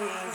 Moving.